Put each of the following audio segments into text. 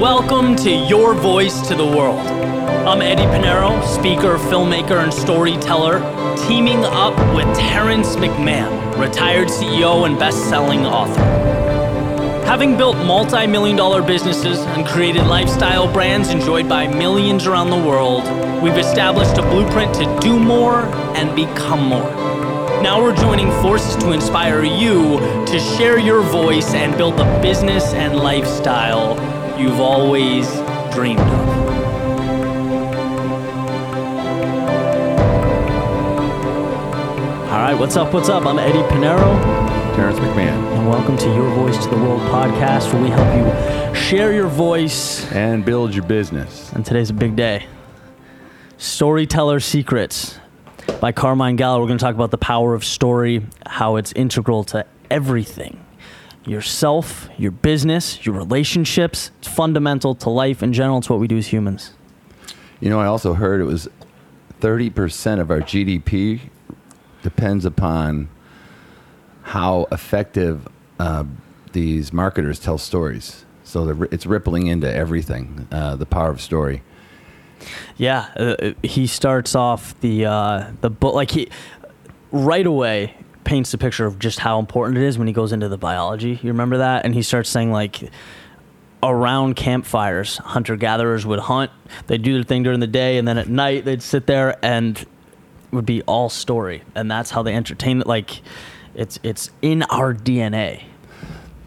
Welcome to Your Voice to the World. I'm Eddie Pinero, speaker, filmmaker, and storyteller, teaming up with Terrence McMahon, retired CEO and best selling author. Having built multi million dollar businesses and created lifestyle brands enjoyed by millions around the world, we've established a blueprint to do more and become more. Now we're joining forces to inspire you to share your voice and build the business and lifestyle you've always dreamed of. All right, what's up? What's up? I'm Eddie Pinero, Terrence McMahon. and welcome to Your Voice to the World podcast, where we help you share your voice. And build your business. And today's a big day. Storyteller Secrets by Carmine Gallo. We're going to talk about the power of story, how it's integral to everything yourself, your business, your relationships. It's fundamental to life in general. It's what we do as humans. You know, I also heard it was 30% of our GDP depends upon how effective uh, these marketers tell stories. So the, it's rippling into everything, uh, the power of story. Yeah, uh, he starts off the uh, the book like he right away paints a picture of just how important it is when he goes into the biology. You remember that? And he starts saying like around campfires, hunter gatherers would hunt. They'd do their thing during the day, and then at night they'd sit there and it would be all story, and that's how they entertain it. Like it's it's in our DNA.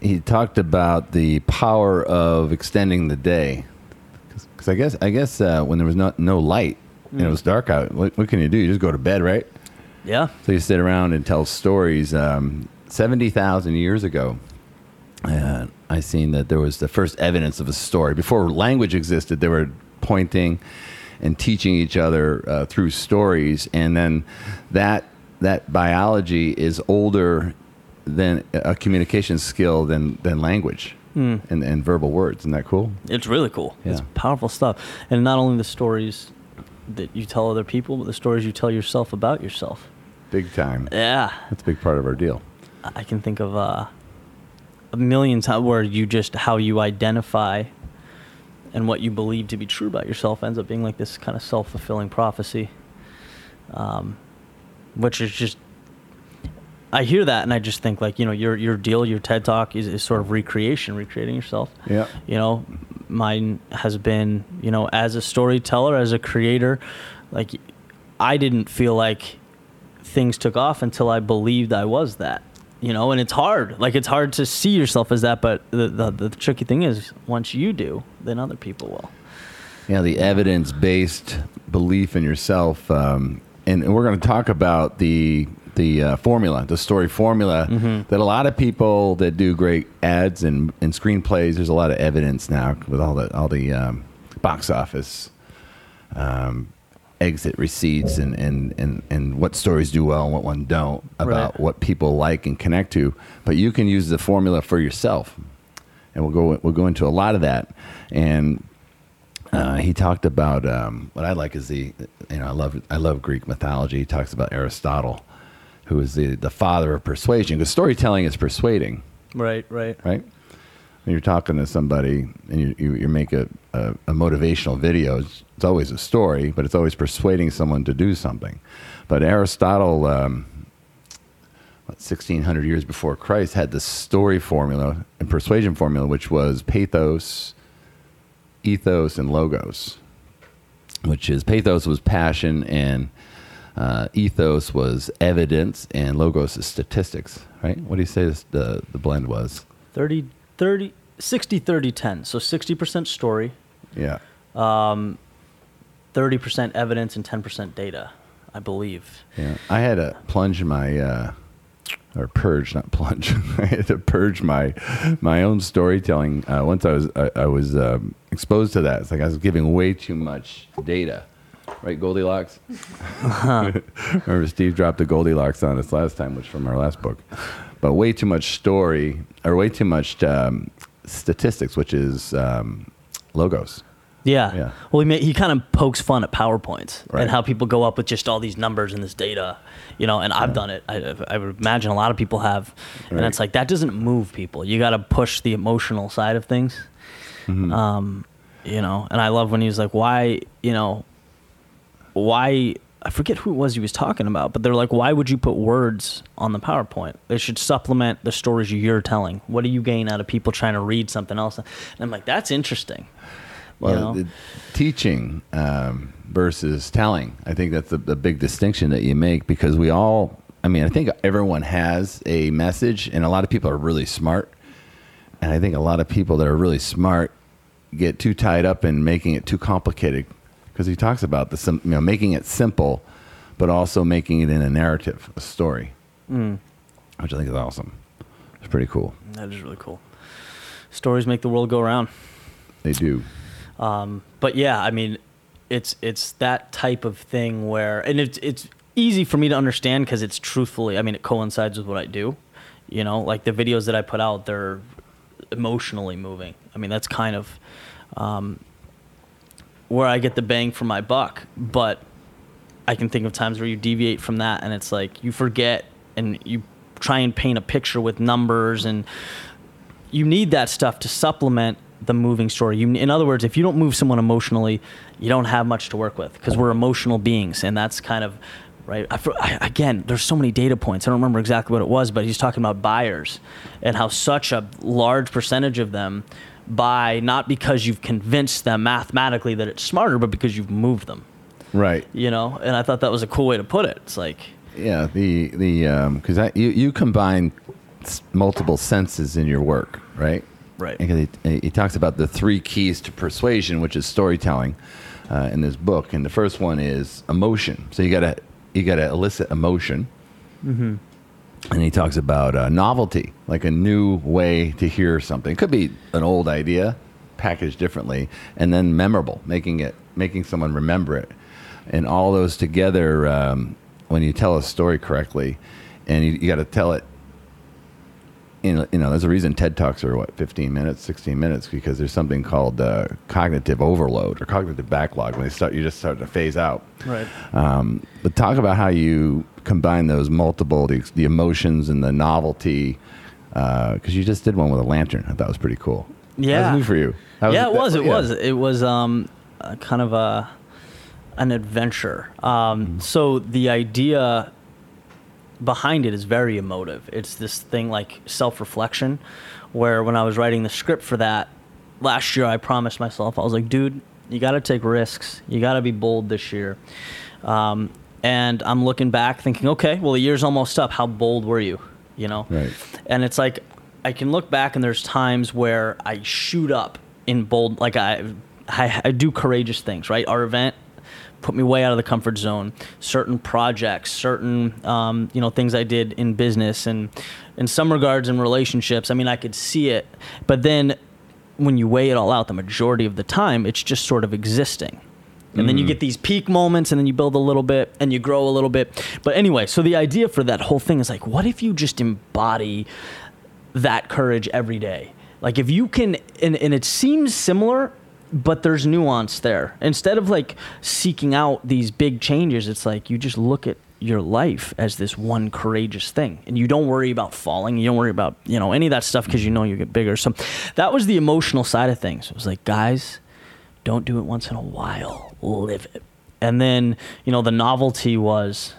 He talked about the power of extending the day. Because I guess, I guess uh, when there was no, no light and it was dark out, what, what can you do? You just go to bed, right? Yeah. So you sit around and tell stories. Um, Seventy thousand years ago, uh, I seen that there was the first evidence of a story before language existed. They were pointing and teaching each other uh, through stories, and then that that biology is older than a communication skill than than language and, and verbal words. Isn't that cool? It's really cool. It's powerful stuff. And not only the stories that you tell other people, but the stories you tell yourself about yourself. Big time. Yeah. That's a big part of our deal. I can think of uh, a million times where you just, how you identify and what you believe to be true about yourself ends up being like this kind of self fulfilling prophecy. Um, which is just, I hear that and I just think like, you know, your, your deal, your TED talk is, is sort of recreation, recreating yourself. Yeah. you know mine has been you know as a storyteller as a creator like i didn't feel like things took off until i believed i was that you know and it's hard like it's hard to see yourself as that but the, the, the tricky thing is once you do then other people will yeah the evidence based belief in yourself. Um, and, and we're going to talk about the the uh, formula, the story formula that a lot of people that do great ads and, and screenplays. There's a lot of evidence now with all the all the um, box office um, exit receipts and, and, and, and what stories do well and what one don't about Right. what people like and connect to. But you can use the formula for yourself, and we'll go we'll go into a lot of that. And uh, he talked about um, what I like is the you know I love I love Greek mythology. He talks about Aristotle, who is the the father of persuasion because storytelling is persuading, right right right? When you're talking to somebody and you you, you make a, a, a motivational video, it's, it's always a story, but it's always persuading someone to do something. But Aristotle. Um, what, 1600 years before Christ had the story formula and persuasion formula, which was pathos, ethos and logos, which is pathos was passion and uh, ethos was evidence and logos is statistics, right? What do you say this, the, the blend was? 30 30 60 30 10 so 60% story Yeah. Um, 30% evidence and 10% data i believe Yeah. I had to plunge my, uh, or purge, not plunge. I had to purge my my own storytelling. Uh, once I was I, I was um, exposed to that, it's like I was giving way too much data. Right, Goldilocks. Remember, Steve dropped the Goldilocks on us last time, which from our last book. But way too much story, or way too much um, statistics, which is um, logos. Yeah. Yeah. Well, he ma- he kind of pokes fun at PowerPoints Right. and how people go up with just all these numbers and this data, you know. And I've done it. I, I would imagine a lot of people have, and it's like that doesn't move people. You got to push the emotional side of things. Um, you know, and I love when he was like, "Why, you know, why?" I forget who it was he was talking about, but they're like, "Why would you put words on the PowerPoint? They should supplement the stories you're telling. What do you gain out of people trying to read something else?" And I'm like, "That's interesting." Well, you know? the teaching um, versus telling, I think that's the, the big distinction that you make because we all, I mean, I think everyone has a message, and a lot of people are really smart. And I think a lot of people that are really smart get too tied up in making it too complicated because he talks about the sim- you know making it simple, but also making it in a narrative, a story, Mm. which I think is awesome. It's pretty cool. That is really cool. Stories make the world go round. They do. Um, but yeah, I mean, it's it's that type of thing where, and it's it's easy for me to understand because it's truthfully. I mean, it coincides with what I do. You know, like the videos that I put out, they're emotionally moving. I mean, that's kind of um, where I get the bang for my buck. But I can think of times where you deviate from that, and it's like you forget and you try and paint a picture with numbers and you need that stuff to supplement the moving story. You, in other words, if you don't move someone emotionally, you don't have much to work with because we're emotional beings, and that's kind of right. I, I, again, there's so many data points. I don't remember exactly what it was, but he's talking about buyers and how such a large percentage of them buy not because you've convinced them mathematically that it's smarter, but because you've moved them. Right. You know, and I thought that was a cool way to put it. It's like, Yeah, the the because I you you combine multiple senses in your work, right? Right. And he, he talks about the three keys to persuasion, which is storytelling, uh, in this book. And the first one is emotion. So you gotta you gotta elicit emotion. Mm-hmm. And he talks about uh, novelty, like a new way to hear something. It could be an old idea packaged differently, and then memorable, making it making someone remember it, and all those together. Um, when you tell a story correctly, and you, you got to tell it. You know, you know, there's a reason TED Talks are what 15 minutes, 16 minutes because there's something called uh, cognitive overload or cognitive backlog when they start. You just start to phase out. right. Um, but talk about how you combine those multiple the, the emotions and the novelty. Because you just did one with a lantern. I thought was pretty cool. that Yeah. was new for you. That yeah, it was. It yeah. was. It was um, a kind of a an adventure. Um, Mm-hmm. So the idea behind it is very emotive. It's this thing like self reflection, where when I was writing the script for that last year, I promised myself I was like, dude, you got to take risks. You got to be bold this year. Um, and I'm looking back, thinking, okay, well, the year's almost up. How bold were you? You know. Right. And it's like I can look back and there's times where I shoot up in bold, like I, I, I do courageous things, right? Our event put me way out of the comfort zone. Certain projects, certain um, you know things I did in business and in some regards in relationships. I mean, I could see it, but then when you weigh it all out, the majority of the time, it's just sort of existing. And then you mm. get these peak moments, and then you build a little bit, and you grow a little bit. But anyway, so the idea for that whole thing is like, what if you just embody that courage every day? Like, if you can, and, and it seems similar, but there's nuance there. Instead of like seeking out these big changes, it's like you just look at your life as this one courageous thing and you don't worry about falling you don't worry about you know any of that stuff because you know you get bigger so that was the emotional side of things it was like guys don't do it once in a while live it. And then you know the novelty was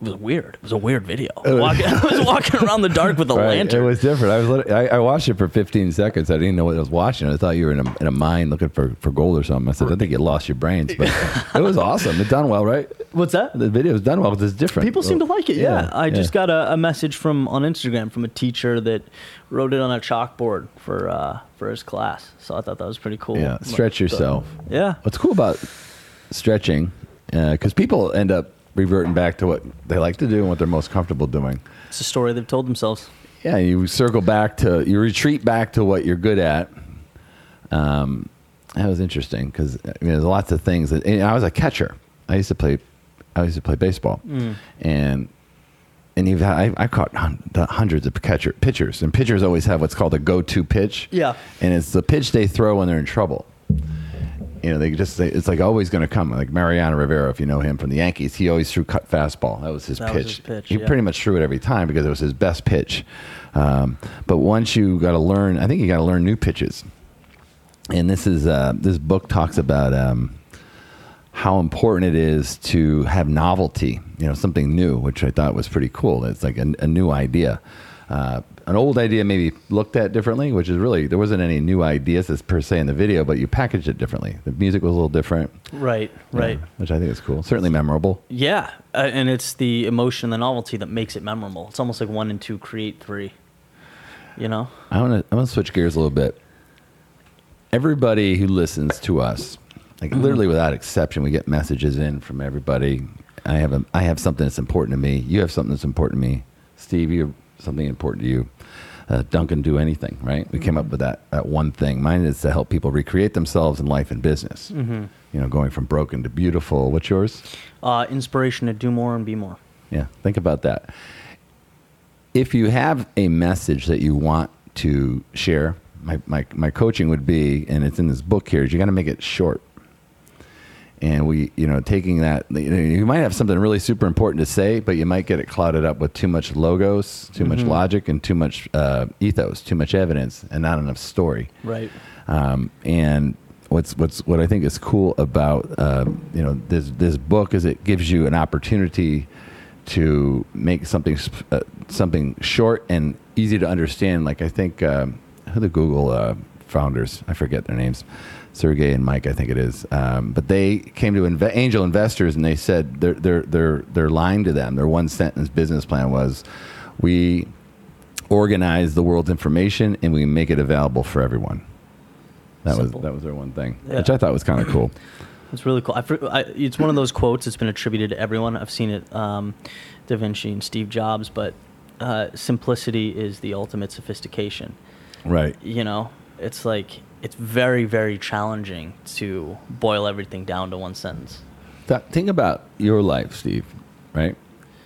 it was weird it was a weird video I was walking, I was walking around the dark with a Right. lantern It was different. I was I, I watched it for 15 seconds. I didn't know what I was watching. I thought you were in a, in a mine looking for, for gold or something. I said, I think you lost your brains, but it was awesome. It done well, right? what's that The video was done well. It's different. People seem to like it. Yeah, Yeah, I just yeah. got a, a message from on Instagram from a teacher that wrote it on a chalkboard for uh, for his class. So I thought that was pretty cool. Yeah, stretch But, uh, yourself. yeah, What's cool about stretching, because people end up reverting back to what they like to do and what they're most comfortable doing. it's a story they've told themselves. Yeah, you circle back to, you retreat back to what you're good at. Um, that was interesting because I mean, there's lots of things that. And I was a catcher. I used to play. I used to play baseball, and and you've I, I caught hundreds of catcher pitchers, and pitchers always have what's called a go-to pitch. Yeah. and it's the pitch they throw when they're in trouble. You know, they just say it's like always going to come. Like Mariano Rivera, if you know him from the Yankees, he always threw cut fastball. That was his That was pitch. his pitch, he yeah. pretty much threw it every time because it was his best pitch. Um, but once you got to learn, I think you got to learn new pitches. and this is uh, this book talks about um, how important it is to have novelty, you know, something new, which I thought was pretty cool. It's like a, a new idea. Uh, an old idea maybe looked at differently, which is really there wasn't any new ideas as per se in the video, but you packaged it differently. The music was a little different, Right, right. which I think is cool. Certainly memorable. Yeah, uh, and it's the emotion, the novelty that makes it memorable. It's almost like one and two create three. You know? I want to I want to switch gears a little bit. Everybody who listens to us, like literally without exception, we get messages in from everybody. I have a I have something that's important to me. You have something that's important to me. Steve, you have something important to you. Uh, Dunk can, do anything, right? We came up with that that one thing. Mine is to help people recreate themselves in life and business. You know, going from broken to beautiful. What's yours? Uh, inspiration to do more and be more. Yeah, think about that. If you have a message that you want to share, my, my, my coaching would be, and it's in this book here, is you got to make it short. And we, you know, taking that, you, know, you might have something really super important to say, but you might get it clouded up with too much logos, too much logic, and too much uh, ethos, too much evidence, and not enough story. Right. Um, and what's what's what I think is cool about um, you know this this book is it gives you an opportunity to make something uh, something short and easy to understand. Like I think um, the Google uh, founders I forget their names. Sergey and Mike, I think it is, um, but they came to inve- angel investors and they said their their their their line to them, their one sentence business plan was, "We organize the world's information and we make it available for everyone." That Simple. was that was their one thing, Yeah. which I thought was kind of cool. It's really cool. I, I, it's one of those quotes that's been attributed to everyone. I've seen it, um, Da Vinci and Steve Jobs, but uh, simplicity is the ultimate sophistication. Right. You know, it's like it's very, very challenging to boil everything down to one sentence. Th- think about your life, Steve. Right.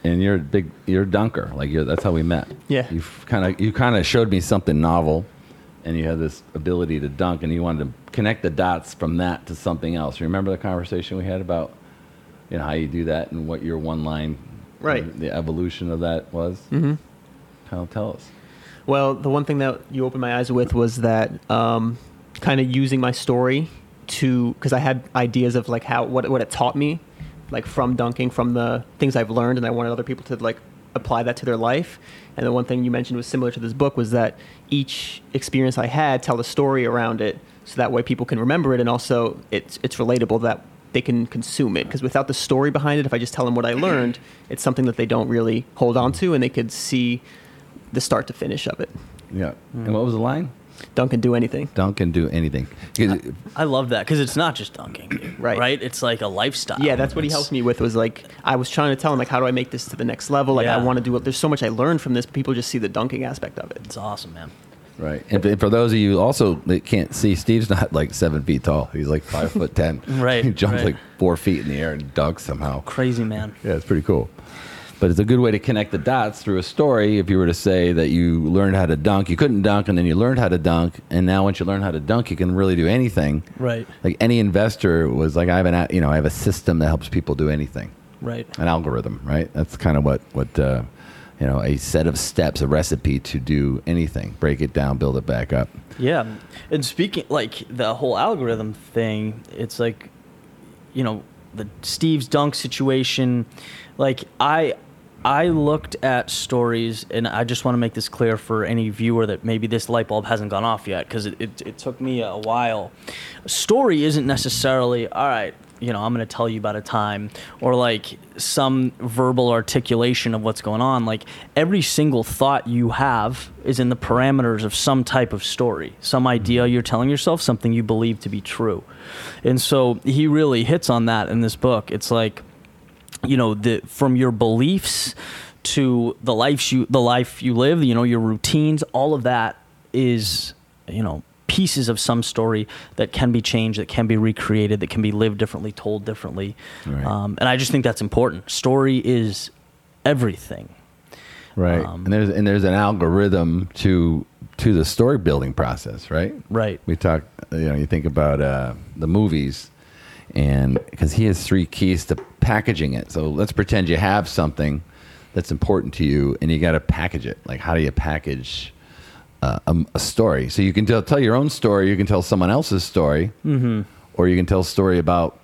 And you're a big, you're a dunker. Like you're, that's how we met. Yeah. You kind of, you kind of showed me something novel, and you had this ability to dunk, and you wanted to connect the dots from that to something else. Remember the conversation we had about, you know, how you do that and what your one line, Right. The evolution of that was. Mm-hmm. Tell, tell us. Well, the one thing that you opened my eyes with was that um, kind of using my story to because I had ideas of like how what what it taught me, like from dunking, from the things I've learned, and I wanted other people to like apply that to their life. And the one thing you mentioned was similar to this book was that each experience I had tell a story around it, so that way people can remember it, and also it's it's relatable that they can consume it. Because without the story behind it, if I just tell them what I learned, it's something that they don't really hold on to, and they could see the start to finish of it. Yeah. And what was the line? Dunk can do anything. Dunk can do anything. I love that because it's not just dunking, Right. Right. It's like a lifestyle. Yeah, that's what he It's- helped me with. Was like I was trying to tell him like how do I make this to the next level? Like I want to do it. There's so much I learned from this, people just see the dunking aspect of it. It's awesome, man. Right. And for- for those of you also that can't see, Steve's not like seven feet tall. He's like five foot ten. Right, He jumps right. like four feet in the air and dunks somehow. Crazy, man. Yeah, it's pretty cool. But it's a good way to connect the dots through a story. If you were to say that you learned how to dunk, you couldn't dunk, and then you learned how to dunk, and now once you learn how to dunk, you can really do anything. Right. Like any investor was like, I have an, you know, I have a system that helps people do anything Right. an algorithm, right? That's kind of what what uh, you know, a set of steps, a recipe to do anything. Break it down, build it back up. Yeah, and speaking like the whole algorithm thing, it's like, you know, the Steve's dunk situation. Like I, I looked at stories, and I just want to make this clear for any viewer that maybe this light bulb hasn't gone off yet, because it, it, it took me a while. A story isn't necessarily all right. You know, I'm going to tell you about a time or like some verbal articulation of what's going on. Like every single thought you have is in the parameters of some type of story, some idea mm-hmm. you're telling yourself, something you believe to be true. And so he really hits on that in this book. It's like, you know the from your beliefs to the life you the life you live you know your routines all of that is you know pieces of some story that can be changed that can be recreated that can be lived differently told differently Right. um, and i just think that's important story is everything Right. Um, and there's and there's an algorithm to to the story building process, right? right We talk, you know, you think about uh, the movies, and because he has three keys to packaging it. So let's pretend you have something that's important to you, and you got to package it. Like, how do you package uh, a, a story. So you can tell, tell your own story. You can tell someone else's story, mm-hmm. or you can tell a story about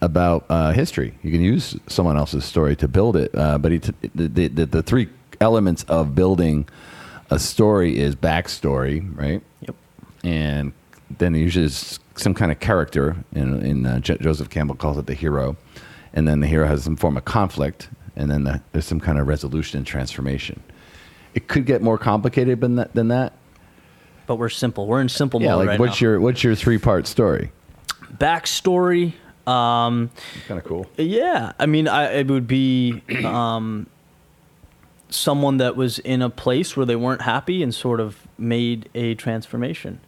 about uh, history. You can use someone else's story to build it. Uh, but t- the, the the three elements of building a story is backstory, right? Yep. And then usually is some kind of character. In, in uh, J- Joseph Campbell calls it the hero, and then the hero has some form of conflict, and then the, there's some kind of resolution and transformation. It could get more complicated than that. Than that. But we're simple. We're in simple Yeah, mode like right what's now. your what's your three part story? backstory? Um, Kind of cool. Yeah, I mean, I, it would be um, someone that was in a place where they weren't happy and sort of made a transformation,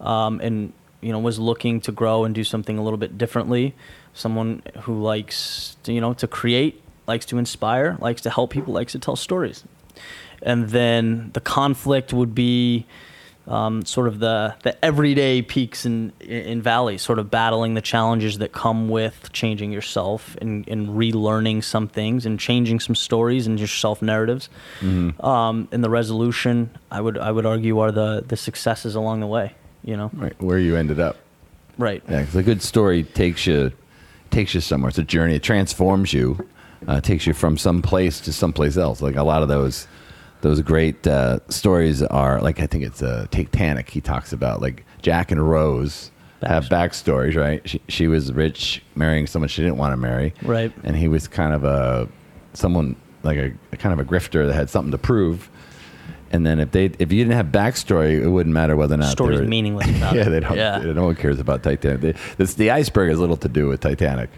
um, and you know was looking to grow and do something a little bit differently. Someone who likes to, you know to create, likes to inspire, likes to help people, likes to tell stories, and then the conflict would be um, sort of the the everyday peaks and in valleys, sort of battling the challenges that come with changing yourself and, and relearning some things and changing some stories and your self narratives. Um, and the resolution, I would I would argue, are the the successes along the way. You know, Right, where you ended up. right? Yeah, 'cause a good story takes you takes you somewhere. It's a journey. It transforms you. Uh, takes you from some place to someplace else. Like a lot of those those great uh, stories are like I think it's uh, Titanic. He talks about like Jack and Rose have backstories, right? She she was rich, marrying someone she didn't want to marry, Right. And he was kind of a someone like a, a kind of a grifter that had something to prove. And then if they if you didn't have backstory, it wouldn't matter whether or not Story's they were- meaningless yeah, they don't. Yeah. they- no one cares about Titanic. They, this, the iceberg has little to do with Titanic.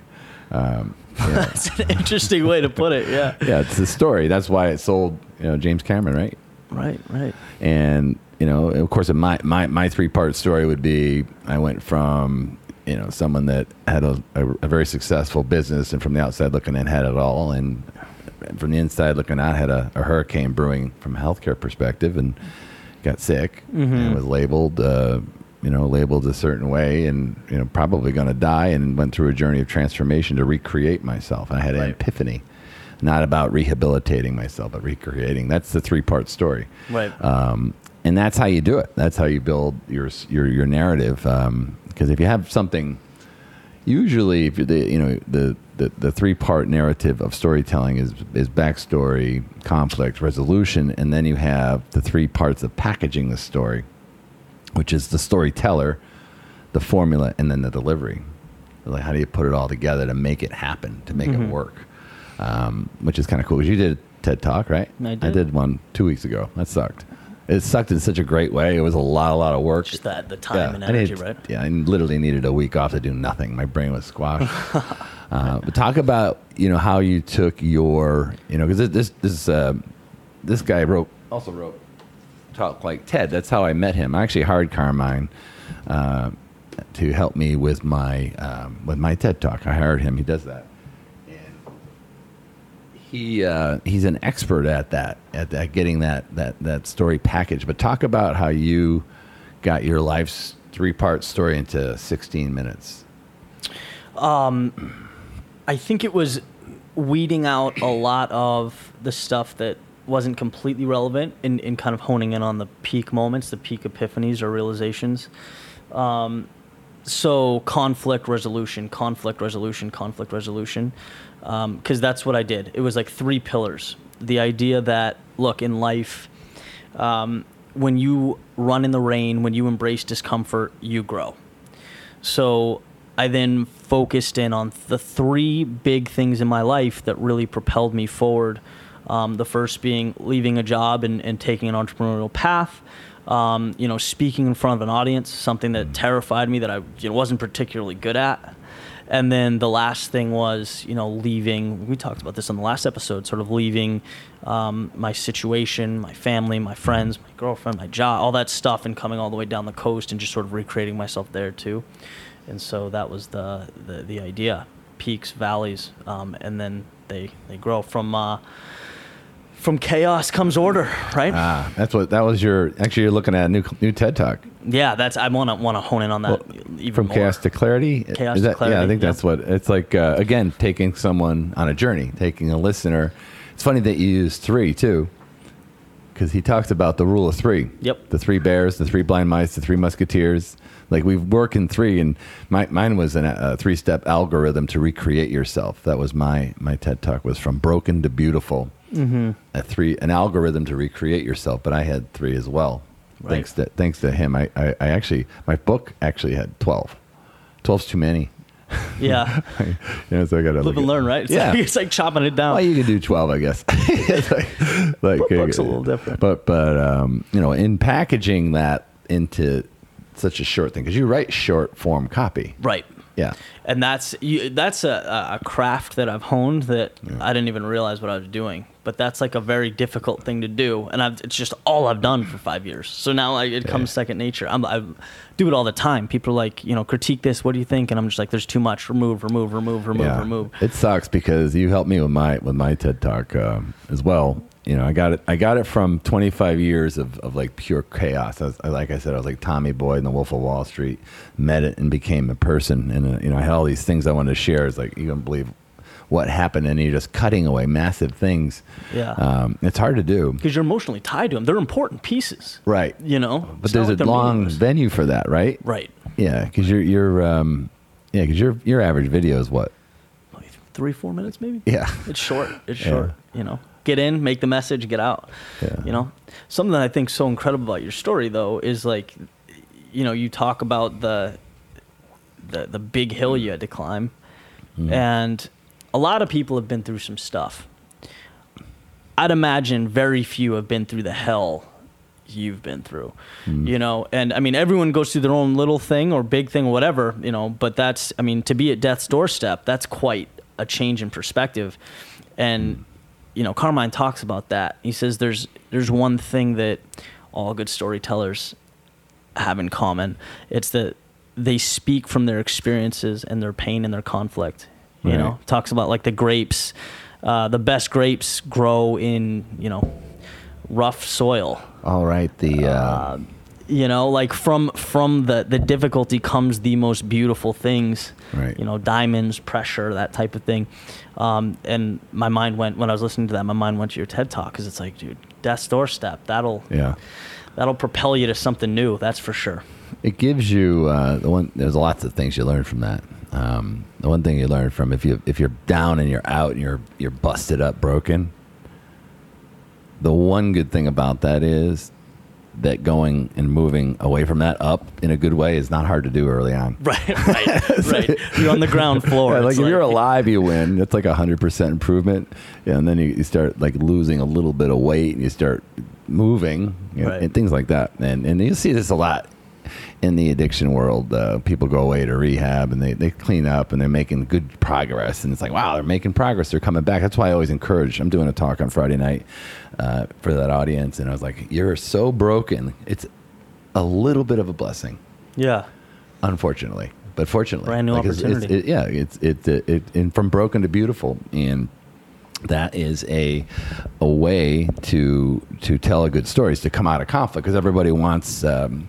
Um, yeah. That's an interesting way to put it. Yeah. yeah, it's the story. That's why it sold. You know, James Cameron, right? Right. Right. And you know, of course, my my my three part story would be I went from you know someone that had a, a, a very successful business, and from the outside looking in had it all, and from the inside looking out had a, a hurricane brewing from a healthcare perspective, and got sick and was labeled. Uh, you know, labeled a certain way, and you know, probably going to die, and went through a journey of transformation to recreate myself. I had an Right. epiphany, not about rehabilitating myself, but recreating. That's the three part story Right. um, and that's how you do it. That's how you build your your your narrative. Because if you have something, usually if you the you know the the, the three part narrative of storytelling is is backstory, conflict, resolution, and then you have the three parts of packaging the story, which is the storyteller, the formula, and then the delivery. Like how do you put it all together to make it happen, to make it work? Um, which is kind of cool. You did a TED talk, right? I did. I did one two weeks ago. That sucked. It sucked in such a great way. It was a lot, a lot of work. Just that the time and energy, needed- right? Yeah, I literally needed a week off to do nothing. My brain was squashed. uh, but talk about you know how you took your you know because this this uh, this guy wrote also wrote talk like Ted. That's how I met him. I actually hired Carmine uh, to help me with my um, with my TED talk. I hired him. He does that. He uh, he's an expert at that at, at getting that that that story package. But talk about how you got your life's three part story into 16 minutes. I think it was weeding out a lot of the stuff that wasn't completely relevant and, and kind of honing in on the peak moments, the peak epiphanies or realizations. Um, so conflict resolution, conflict resolution, conflict resolution, because that's what I did. It was like three pillars. The idea that look in life, um, when you run in the rain, when you embrace discomfort, you grow. So I then focused in on the three big things in my life that really propelled me forward. Um, the first being leaving a job and, and taking an entrepreneurial path. Um, you know, speaking in front of an audience, something that terrified me that I you know, wasn't particularly good at. And then the last thing was, you know, leaving. We talked about this on the last episode. Sort of leaving um, my situation, my family, my friends, my girlfriend, my job, all that stuff, and coming all the way down the coast and just sort of recreating myself there too. And so that was the the, the idea: peaks, valleys, um, and then they they grow from. Uh, from chaos comes order, right? Ah, that's what that was your. Actually, you're looking at a new new TED talk. yeah, that's I want to want to hone in on that even From more. chaos to clarity. Chaos Is to that- Yeah, I think yeah. that's what it's like. Uh, again, taking someone on a journey, taking a listener. It's funny that you use three too, because he talks about the rule of three. Yep. The three bears, the three blind mice, the three musketeers. Like we work in three, and my, mine was an, a three-step algorithm to recreate yourself. That was my my TED talk was from broken to beautiful. Mm-hmm. A three, an algorithm to recreate yourself. But I had three as well. Right. Thanks to thanks to him, I, I, I actually my book actually had twelve. Twelve's too many. Yeah. you know, so I got to Live and learn, right? It's Yeah. Like, it's like chopping it down. well, you can do twelve, I guess. It's like, like Book- book's a little different. But but um, you know, in packaging that into such a short thing, because you write short form copy. right. Yeah. and that's you, that's a, a craft that I've honed that I didn't even realize what I was doing. But that's like a very difficult thing to do, and I've, it's just all I've done for five years. So now it comes second nature. I'm, I do it all the time. People are like, you know, critique this. What do you think? And I'm just like, there's too much. Remove, remove, remove, remove, remove. It sucks because you helped me with my with my TED talk um, as well. You know, I got it. I got it from 25 years of, of like pure chaos. I was, like I said, I was like Tommy Boy in The Wolf of Wall Street. Met it and became a person. And uh, you know, I had all these things I wanted to share. It's like you don't believe what happened, and you're just cutting away massive things. Yeah. um, it's hard to do. Because you're emotionally tied to them. They're important pieces. Right. You know. But It's there's like a long venue for that, right? Right. Yeah, because you're you're um, yeah, because your your average video is what? Three, four minutes maybe. Yeah. It's short. It's Yeah. short. You know, get in, make the message, get out. Yeah. You know, something that I think so incredible about your story though is like, you know, you talk about the the the big hill you had to climb, Mm. and a lot of people have been through some stuff. I'd imagine very few have been through the hell you've been through hmm. you know? And i mean everyone goes through their own little thing or big thing or whatever you know but that's i mean to be at death's doorstep that's quite a change in perspective. And hmm. you know carmine talks about that. He says there's there's one thing that all good storytellers have in common. It's that they speak from their experiences and their pain and their conflict you Right. know talks about like the grapes uh, the best grapes grow in you know rough soil All right, the uh, you know like from from the the difficulty comes the most beautiful things Right. you know diamonds pressure that type of thing um, and my mind went when i was listening to that my mind went to your ted talk because it's like dude death's doorstep that'll yeah. that'll propel you to something new that's for sure It gives you uh, the one. There's lots of things you learn from that. Um, the one thing you learn from if you if you're down and you're out and you're you're busted up, broken. The one good thing about that is that going and moving away from that up in a good way is not hard to do early on. right right right you're on the ground floor Yeah, like It's if you're alive, you win. That's like a hundred percent improvement. Yeah, and then you, you start like losing a little bit of weight, and you start moving, you know, Right. and things like that. And and you see this a lot in the addiction world. Uh, people go away to rehab, and they they clean up, and they're making good progress. And it's like, wow, they're making progress. They're coming back. That's why I always encourage. I'm doing a talk on Friday night uh, for that audience, and I was like, you're so broken. It's a little bit of a blessing yeah unfortunately. But fortunately, Brand new it's- it's- opportunity. it- yeah, it's it, it it and from broken to beautiful, and that is a a way to to tell a good story is to come out of conflict because everybody wants. Um,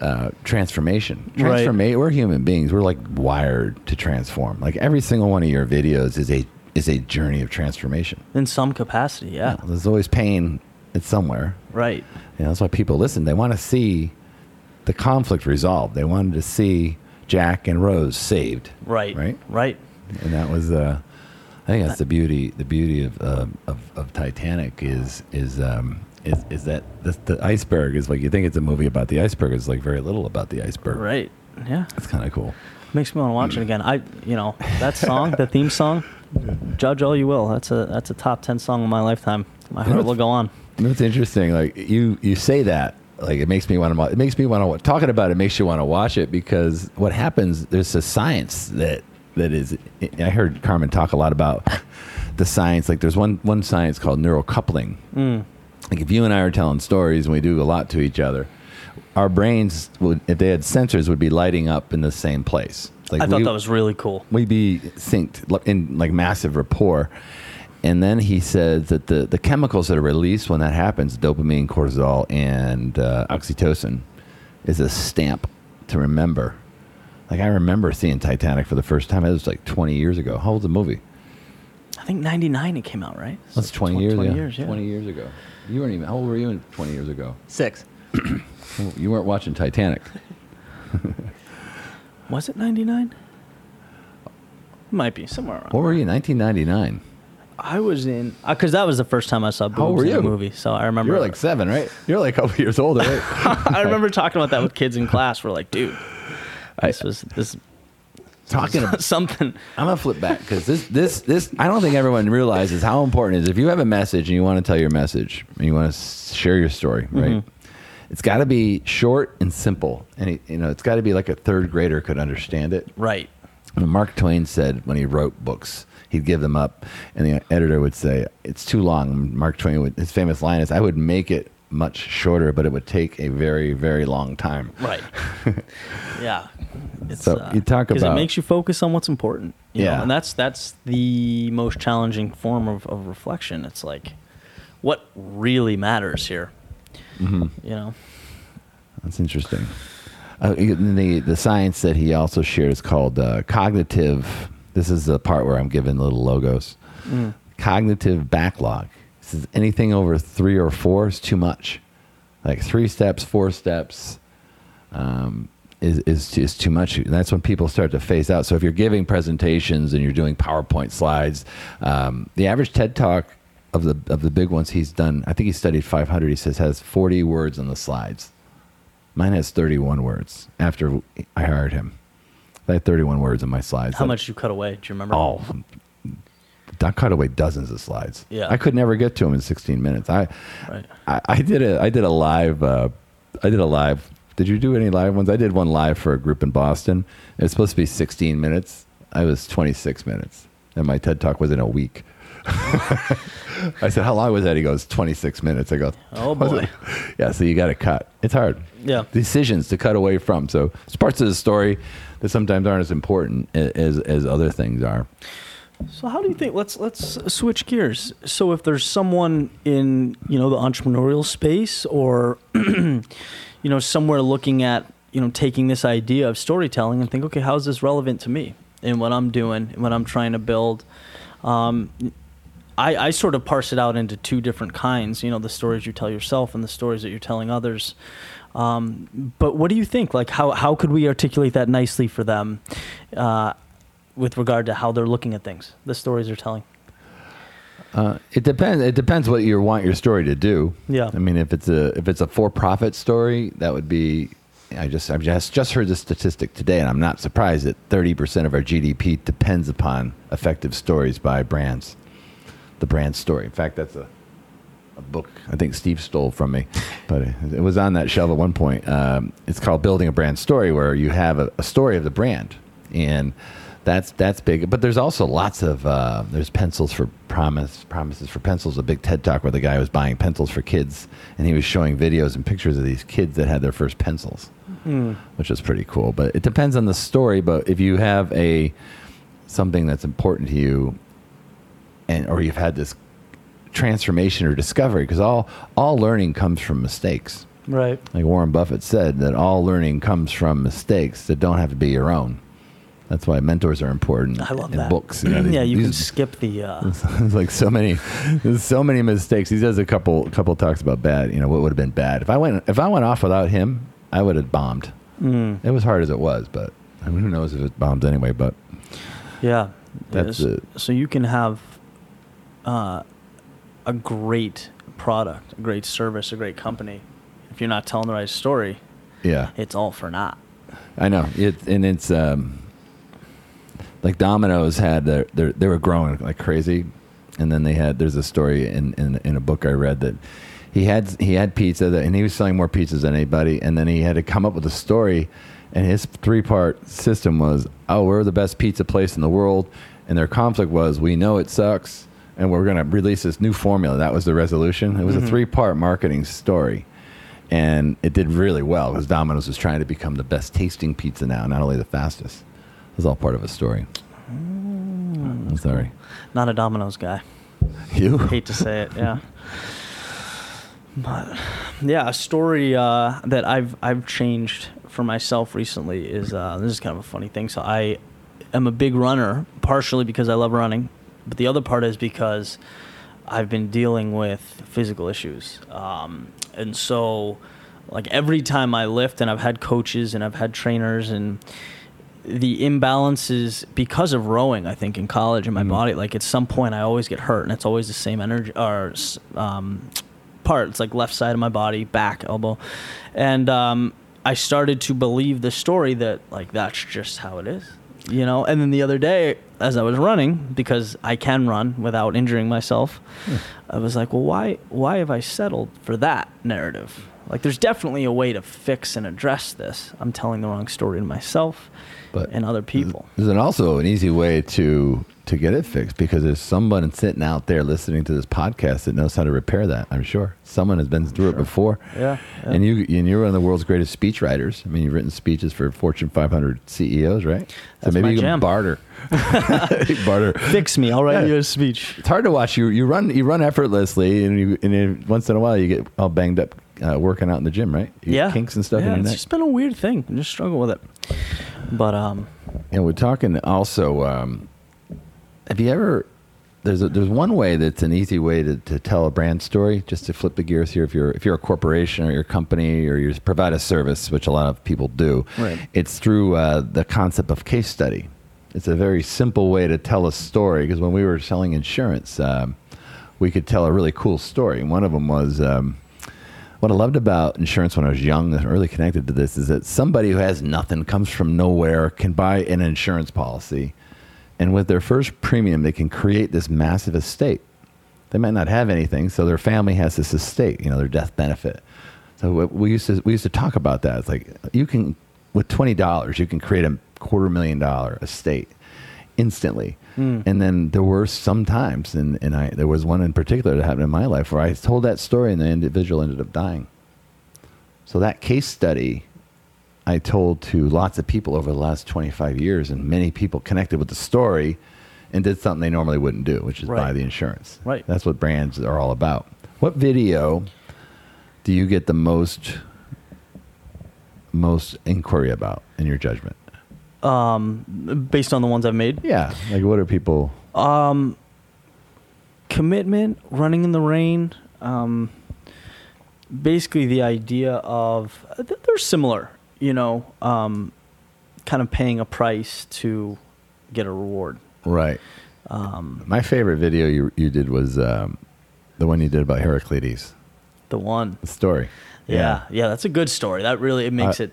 uh, transformation. Right. Transformation. We're human beings. We're like wired to transform. Like every single one of your videos is a is a journey of transformation. in some capacity yeah There's always pain. It's somewhere. right You know, that's why people listen. They want to see the conflict resolved. They wanted to see Jack and Rose saved, right Right? right and that was. Uh, I think that's the beauty. The beauty of um of, of Titanic is is um, is, is that the, the iceberg is like you think it's a movie about the iceberg. It's like very little about the iceberg. right yeah It's kind of cool. Makes me want to watch it again. I, you know, that song, the theme song, judge all you will. That's a that's a top ten song of my lifetime. My heart will go on. It's interesting. Like you, you say that, like it makes me want to. It makes me want to talking about it. Makes you want to watch it because what happens? There's a science that that is. I heard Carmine talk a lot about the science. Like there's one one science called neurocoupling. Mm. Like if you and I are telling stories and we do a lot to each other, our brains would, if they had sensors, would be lighting up in the same place. Like I thought we- that was really cool. we'd be synced in like massive rapport. And then he said that the, the chemicals that are released when that happens, dopamine, cortisol, and uh, oxytocin, is a stamp to remember. Like I remember seeing Titanic for the first time. It was like 20 years ago. How old's the movie? Think '99 it came out, right? That's So 20 years. 20 yeah. years, yeah. 20 years ago. You weren't even. How old were you in 20 years ago? Six. You weren't watching Titanic. Was it '99? Might be somewhere around. What were you in 1999? I was in uh, because that was the first time I saw boobs How old were in a you? movie. So I remember. You were like seven, right? You're like a couple years older, right? I remember talking about that with kids in class. We're like, dude, I- this was this talking about something. I'm gonna flip back because this, this, this. I don't think everyone realizes how important it is. If you have a message and you want to tell your message and you want to share your story, right? Mm-hmm. It's got to be short and simple, and it, you know, it's got to be like a third grader could understand it. Right. When Mark Twain said when he wrote books, he'd give them up, and the editor would say it's too long. Mark Twain would his famous line is, "I would make it much shorter, but it would take a very, very long time." Right. yeah. It's, So you talk because it makes you focus on what's important. you know, Yeah. and that's that's the most challenging form of, of reflection. It's like, what really matters here. Mm-hmm. You know. That's interesting. Uh, the the science that he also shared is called uh, cognitive. This is the part where I'm giving little logos. Cognitive backlog. Is anything over three or four is too much. Like three steps, four steps, um, is is is too much. And that's when people start to phase out. So if you're giving presentations and you're doing PowerPoint slides, um, the average TED Talk of the of the big ones he's done, I think he studied 500. He says has 40 words on the slides. Mine has 31 words after I hired him. I had 31 words in my slides. How That- much you cut away? Do you remember? Oh, I cut away dozens of slides. Yeah. I could never get to them in 16 minutes. I, Right. I, I did a, I did a live, uh, I did a live. Did you do any live ones? I did one live for a group in Boston. It was supposed to be 16 minutes. I was 26 minutes, and my TED talk was in a week. I said, "How long was that?" He goes, "26 minutes." I go, Oh, boy. yeah." So you got to cut. It's hard. Yeah. Decisions to cut away from. So it's parts of the story that sometimes aren't as important as as other things are. So how do you think? Let's let's switch gears. So if there's someone in you know the entrepreneurial space or you know somewhere looking at you know taking this idea of storytelling and think, okay, how is this relevant to me and what I'm doing and what I'm trying to build? Um, I, I sort of parse it out into two different kinds. You know, the stories you tell yourself and the stories that you're telling others. Um, but what do you think? Like, how how could we articulate that nicely for them? Uh, with regard to how they're looking at things, the stories they're telling. Uh, it depends. It depends what you want your story to do. Yeah. I mean, if it's a if it's a for profit story, that would be. I just I've just just heard the statistic today, and I'm not surprised that 30 percent of our GDP depends upon effective stories by brands. The brand story. In fact, that's a a book I think Steve stole from me, but it, it was on that shelf at one point. Um, it's called Building a Brand Story, where you have a, a story of the brand, and that's that's big. But there's also lots of uh, there's pencils for promise promises for pencils. A big TED talk where the guy was buying pencils for kids, and he was showing videos and pictures of these kids that had their first pencils, which is pretty cool. But it depends on the story. But if you have a something that's important to you, and or you've had this transformation or discovery because all all learning comes from mistakes Right. like warren buffett said that all learning comes from mistakes that don't have to be your own that's why mentors are important I love in that. books you know, these- yeah, you can skip the. Uh, there's like so many there's so many mistakes he does a couple couple talks about bad you know what would have been bad if i went if i went off without him i would have bombed mm, it was hard as it was but I mean, who knows if it bombed anyway but yeah. That's it. So you can have uh, a great product, a great service, a great company. If you're not telling the right story, yeah it's all for naught. I know it, and it's um, like Domino's had their, their they were growing like crazy, and then they had there's a story in, in in a book I read that he had he had pizza that, and he was selling more pizzas than anybody, and then he had to come up with a story, and his three part system was oh we're the best pizza place in the world, and their conflict was we know it sucks, and we're gonna release this new formula. That was the resolution. It was a mm-hmm. three part marketing story and it did really well because Domino's was trying to become the best tasting pizza now, not only the fastest. It was all part of a story. I'm sorry. Not a Domino's guy. You? Hate to say it, yeah. But yeah, a story uh, that I've I've changed for myself recently is uh, this is kind of a funny thing. So I am a big runner, partially because I love running, but the other part is because I've been dealing with physical issues, um, and so like every time I lift, and I've had coaches and I've had trainers and the imbalances because of rowing. I think in college in my body, like at some point I always get hurt, and it's always the same energy or um, part. It's like left side of my body, back, elbow, and um, I started to believe the story that like that's just how it is, you know. And then the other day, as I was running, because I can run without injuring myself, I was like, well, why why have I settled for that narrative? Like, there's definitely a way to fix and address this. I'm telling the wrong story to myself But and other people. There's an also an easy way to to get it fixed because there's someone sitting out there listening to this podcast that knows how to repair that. I'm sure someone has been through it before. Yeah, yeah. And you and you're one of the world's greatest speech writers. I mean, you've written speeches for Fortune 500 CEOs, right? That's so maybe you can jam. barter. barter. Fix me. I'll write Yeah. you a speech. It's hard to watch you. You run. You run effortlessly, and you and you, once in a while you get all banged up uh, working out in the gym, right? You yeah, kinks and stuff Yeah, in your it's neck. just been a weird thing. I just struggle with it. But um, And we're talking also. Um, have you ever? There's a, there's one way that's an easy way to, to tell a brand story. Just to flip the gears here, if you're if you're a corporation or your company or you provide a service, which a lot of people do, Right. it's through uh, the concept of case study. It's a very simple way to tell a story because when we were selling insurance, um, we could tell a really cool story. One of them was. Um, what I loved about insurance when I was young and early connected to this is that somebody who has nothing, comes from nowhere, can buy an insurance policy. And with their first premium, they can create this massive estate. They might not have anything, so their family has this estate, you know, their death benefit. So we- we used to we used to talk about that. It's like you can with twenty dollars, you can create a quarter million dollar estate instantly. Hmm. And then there were some times, and, and I there was one in particular that happened in my life where I told that story and the individual ended up dying. So that case study I told to lots of people over the last 25 years, and many people connected with the story and did something they normally wouldn't do, which is buy the insurance. Right. That's what brands are all about. What video do you get the most most inquiry about in your judgment? Um, based on the ones I've made, Yeah, like what are people? Um, commitment, running in the rain, um, basically the idea of th- they're similar, you know, um, kind of paying a price to get a reward. Right. Um, My favorite video you you did was um, the one you did about Heraclitus. the one, The story. yeah, yeah, that's a good story. That really it makes Uh, it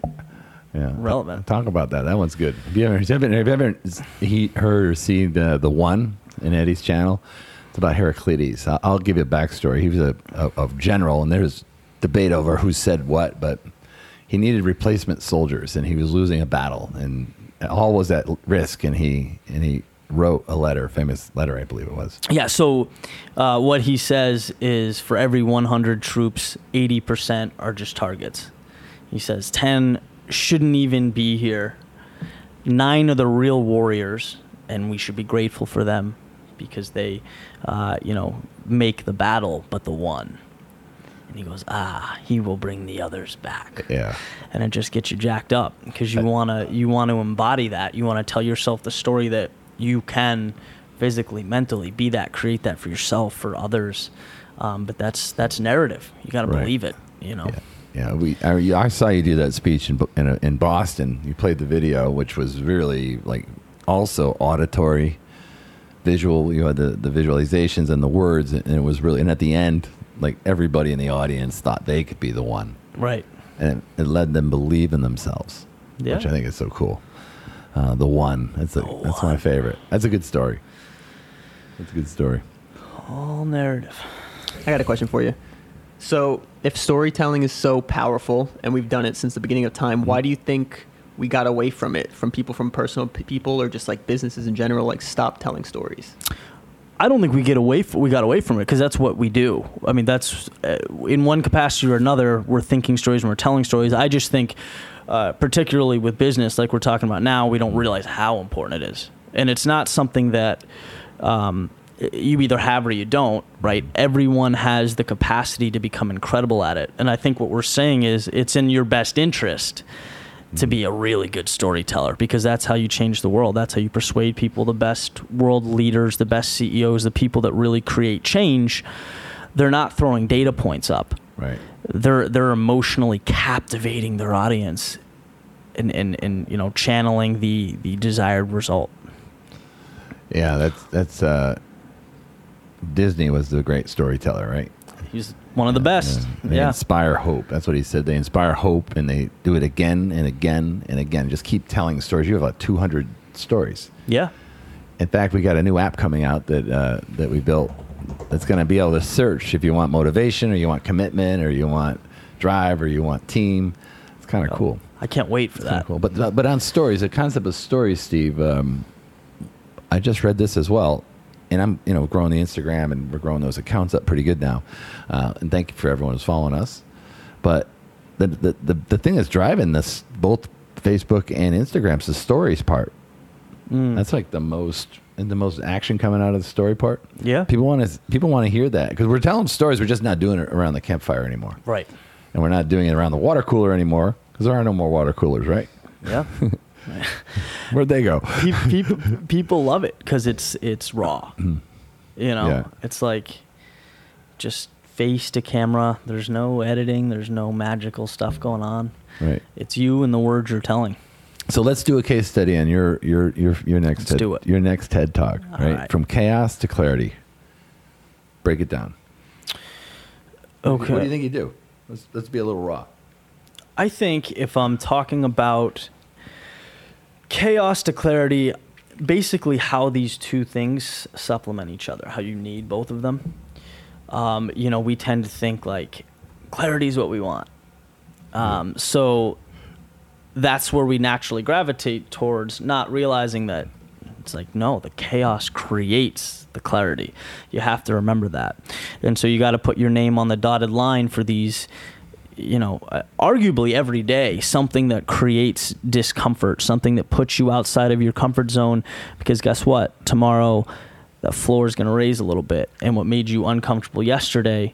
Yeah. relevant. Talk about that. That one's good. Have you ever, have you ever, have you ever he, heard or seen the, the one in Eddie's channel? It's about Heraclitus. I'll, I'll give you a backstory. He was a, a, a general, and there's debate over who said what, but he needed replacement soldiers, and he was losing a battle, and all was at risk. And he and he wrote a letter, famous letter, I believe it was. Yeah. So, uh, what he says is for every 100 troops, 80% are just targets. He says 10 shouldn't even be here. Nine are the real warriors, and we should be grateful for them because they, uh, you know, make the battle, but the one. And he goes, ah, he will bring the others back Yeah. and it just gets you jacked up because you want to you want to embody that you want to tell yourself the story that you can physically mentally be that create that for yourself for others um, but that's that's narrative you got to Right. believe it you know Yeah, yeah. We I, I saw you do that speech in in, uh, in Boston. You played the video, which was really like also auditory, visual. You had the the visualizations and the words, and it was really. And at the end, like everybody in the audience thought they could be the one, right and it, it led them believe in themselves, Yeah. which I think is so cool. Uh, the one. That's a, The that's my favorite. That's a good story. That's a good story. all narrative I got a question for you. So, if storytelling is so powerful, and we've done it since the beginning of time, why do you think we got away from it? From people, from personal p- people, or just like businesses in general, like stop telling stories? I don't think we get away f- we got away from it because that's what we do. I mean, that's uh, in one capacity or another. We're thinking stories and we're telling stories. I just think, uh, particularly with business, like we're talking about now, we don't realize how important it is, and it's not something that um, you either have or you don't. Right? Everyone has the capacity to become incredible at it, and I think what we're saying is it's in your best interest to be a really good storyteller because that's how you change the world. That's how you persuade people. The best world leaders, the best CEOs, the people that really create change, they're not throwing data points up. Right. They're they're emotionally captivating their audience and, and, and you know channeling the the desired result. Yeah, that's that's uh, Disney was the great storyteller, right? He's one of the best. They Yeah. inspire hope. That's what he said. They inspire hope, and they do it again and again and again. Just keep telling stories. You have about 200 stories. Yeah. In fact, we got a new app coming out that uh, that we built that's going to be able to search if you want motivation or you want commitment or you want drive or you want team. It's kind of cool. I can't wait for It's that. cool. But but on stories, the concept of stories, Steve. Um, I just read this as well, and I'm you know growing the Instagram and we're growing those accounts up pretty good now. Uh, and thank you for everyone who's following us. But the the the, the thing that's driving this both Facebook and Instagram's the stories part. Mm. That's like the most and the most action coming out of the story part. Yeah. People want to people want to hear that because we're telling stories. We're just not doing it around the campfire anymore, Right. and we're not doing it around the water cooler anymore because there are no more water coolers, right? Yeah. Where'd they go? Pe- people people love it because it's it's raw. Mm. You know, Yeah. it's like just face to camera. There's no editing. There's no magical stuff going on. Right. It's you and the words you're telling. So let's do a case study on your your your your next Let's TED, do it. your next TED talk, right? right. From chaos to clarity. Break it down. Okay. What do you think you do? Let's let's be a little raw. I think if I'm talking about chaos to clarity, basically how these two things supplement each other, how you need both of them. Um, you know, we tend to think like clarity is what we want. Um, so that's where we naturally gravitate towards not realizing that it's like no the chaos creates the clarity you have to remember that and so you got to put your name on the dotted line for these you know uh, arguably every day something that creates discomfort something that puts you outside of your comfort zone. Because guess what? Tomorrow the floor is going to raise a little bit. And what made you uncomfortable yesterday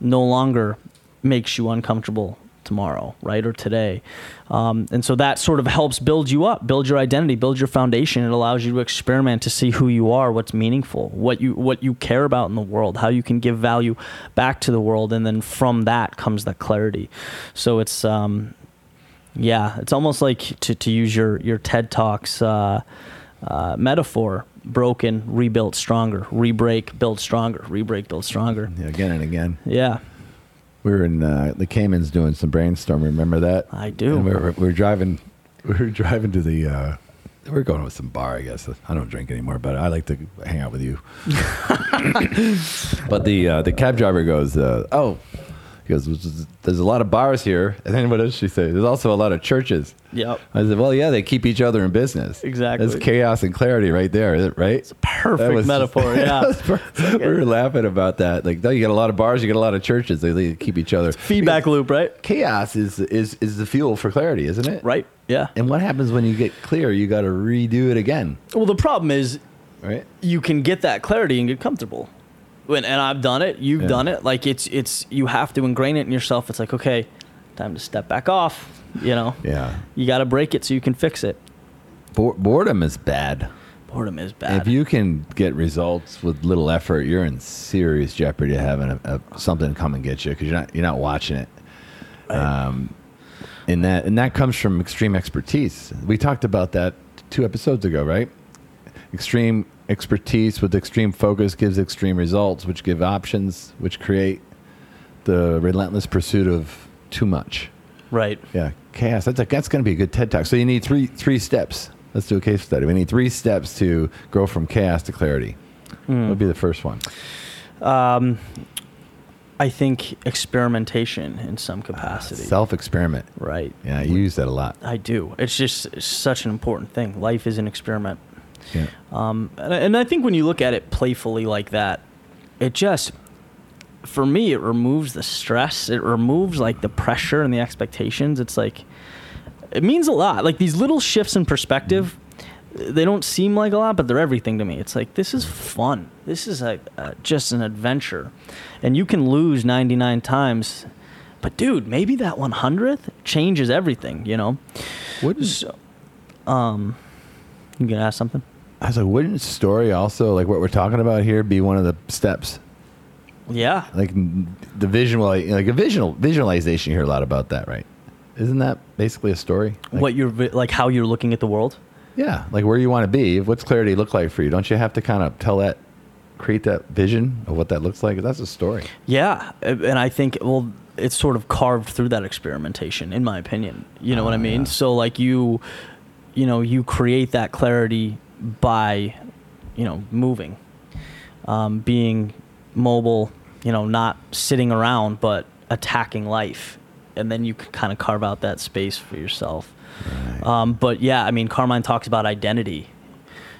no longer makes you uncomfortable tomorrow, right, or today. Um, and so that sort of helps build you up, build your identity, build your foundation. It allows you to experiment to see who you are, what's meaningful, what you what you care about in the world, how you can give value back to the world, and then from that comes the clarity. So it's um, yeah, it's almost like to, to use your your TED talks uh, uh, metaphor: broken, rebuilt, stronger, re-break, build stronger, re-break, build stronger. Yeah, again and again. Yeah, We were in uh, the Caymans doing some brainstorming. Remember that? I do. And we were, we were driving. We were driving to the. Uh, We're going to some bar, I guess. I don't drink anymore, but I like to hang out with you. but the uh, the cab driver goes, uh, "Oh, he goes. There's a lot of bars here." And then what does she say? There's also a lot of churches. Yep. I said, "Well, yeah, they keep each other in business. Exactly. That's chaos and clarity right there, right?" It's perfect metaphor, yeah. we were laughing about that. Like, no, you got a lot of bars, you got a lot of churches. They, they keep each other. Feedback Because loop, right? Chaos is is is the fuel for clarity, isn't it? Right. Yeah. And what happens when you get clear? You got to redo it again, Well, the problem is right? you can get that clarity and get comfortable. When, and I've done it. You've Yeah. done it. Like it's it's you have to ingrain it in yourself. It's like okay, time to step back off. You know. Yeah. You got to break it so you can fix it. Bo- boredom is bad. Boredom is bad. If you can get results with little effort, you're in serious jeopardy of having a, a, something come and get you because you're not you're not watching it. Um, and that and that comes from extreme expertise. We talked about that two episodes ago, right? Extreme expertise with extreme focus gives extreme results, which give options, which create the relentless pursuit of too much. right. Yeah, chaos. That's a, that's going to be a good TED talk. So you need three three steps. Let's do a case study. We need three steps to go from chaos to clarity. What would be the first one? Um, I think experimentation in some capacity. Self experiment. right. Yeah, I use that a lot. I do. It's just it's such an important thing. Life is an experiment. Yeah. Um, and, I- and I think when you look at it playfully like that, it just, for me, it removes the stress. It removes like the pressure and the expectations. It's like, it means a lot. Like these little shifts in perspective, they don't seem like a lot, but they're everything to me. It's like, this is fun. This is a, uh, just an adventure. And you can lose 99 times, but dude, maybe that 100th changes everything, you know? Wouldn't So, um, you gonna ask something? I was like, wouldn't story also like what we're talking about here be one of the steps? Yeah. Like the visual, like a visual visualization. You hear a lot about that, right? Isn't that basically a story? Like, what you're like, how you're looking at the world. Yeah, like where you want to be. What's clarity look like for you? Don't you have to kind of tell that, create that vision of what that looks like? That's a story. Yeah, and I think well, it's sort of carved through that experimentation, in my opinion. You know what I Oh, mean? yeah. So like you, you know, you create that clarity by, you know, moving, um, being mobile. You know, not sitting around, but attacking life, and then you can kind of carve out that space for yourself. Right. Um, but yeah, I mean, Carmine talks about identity.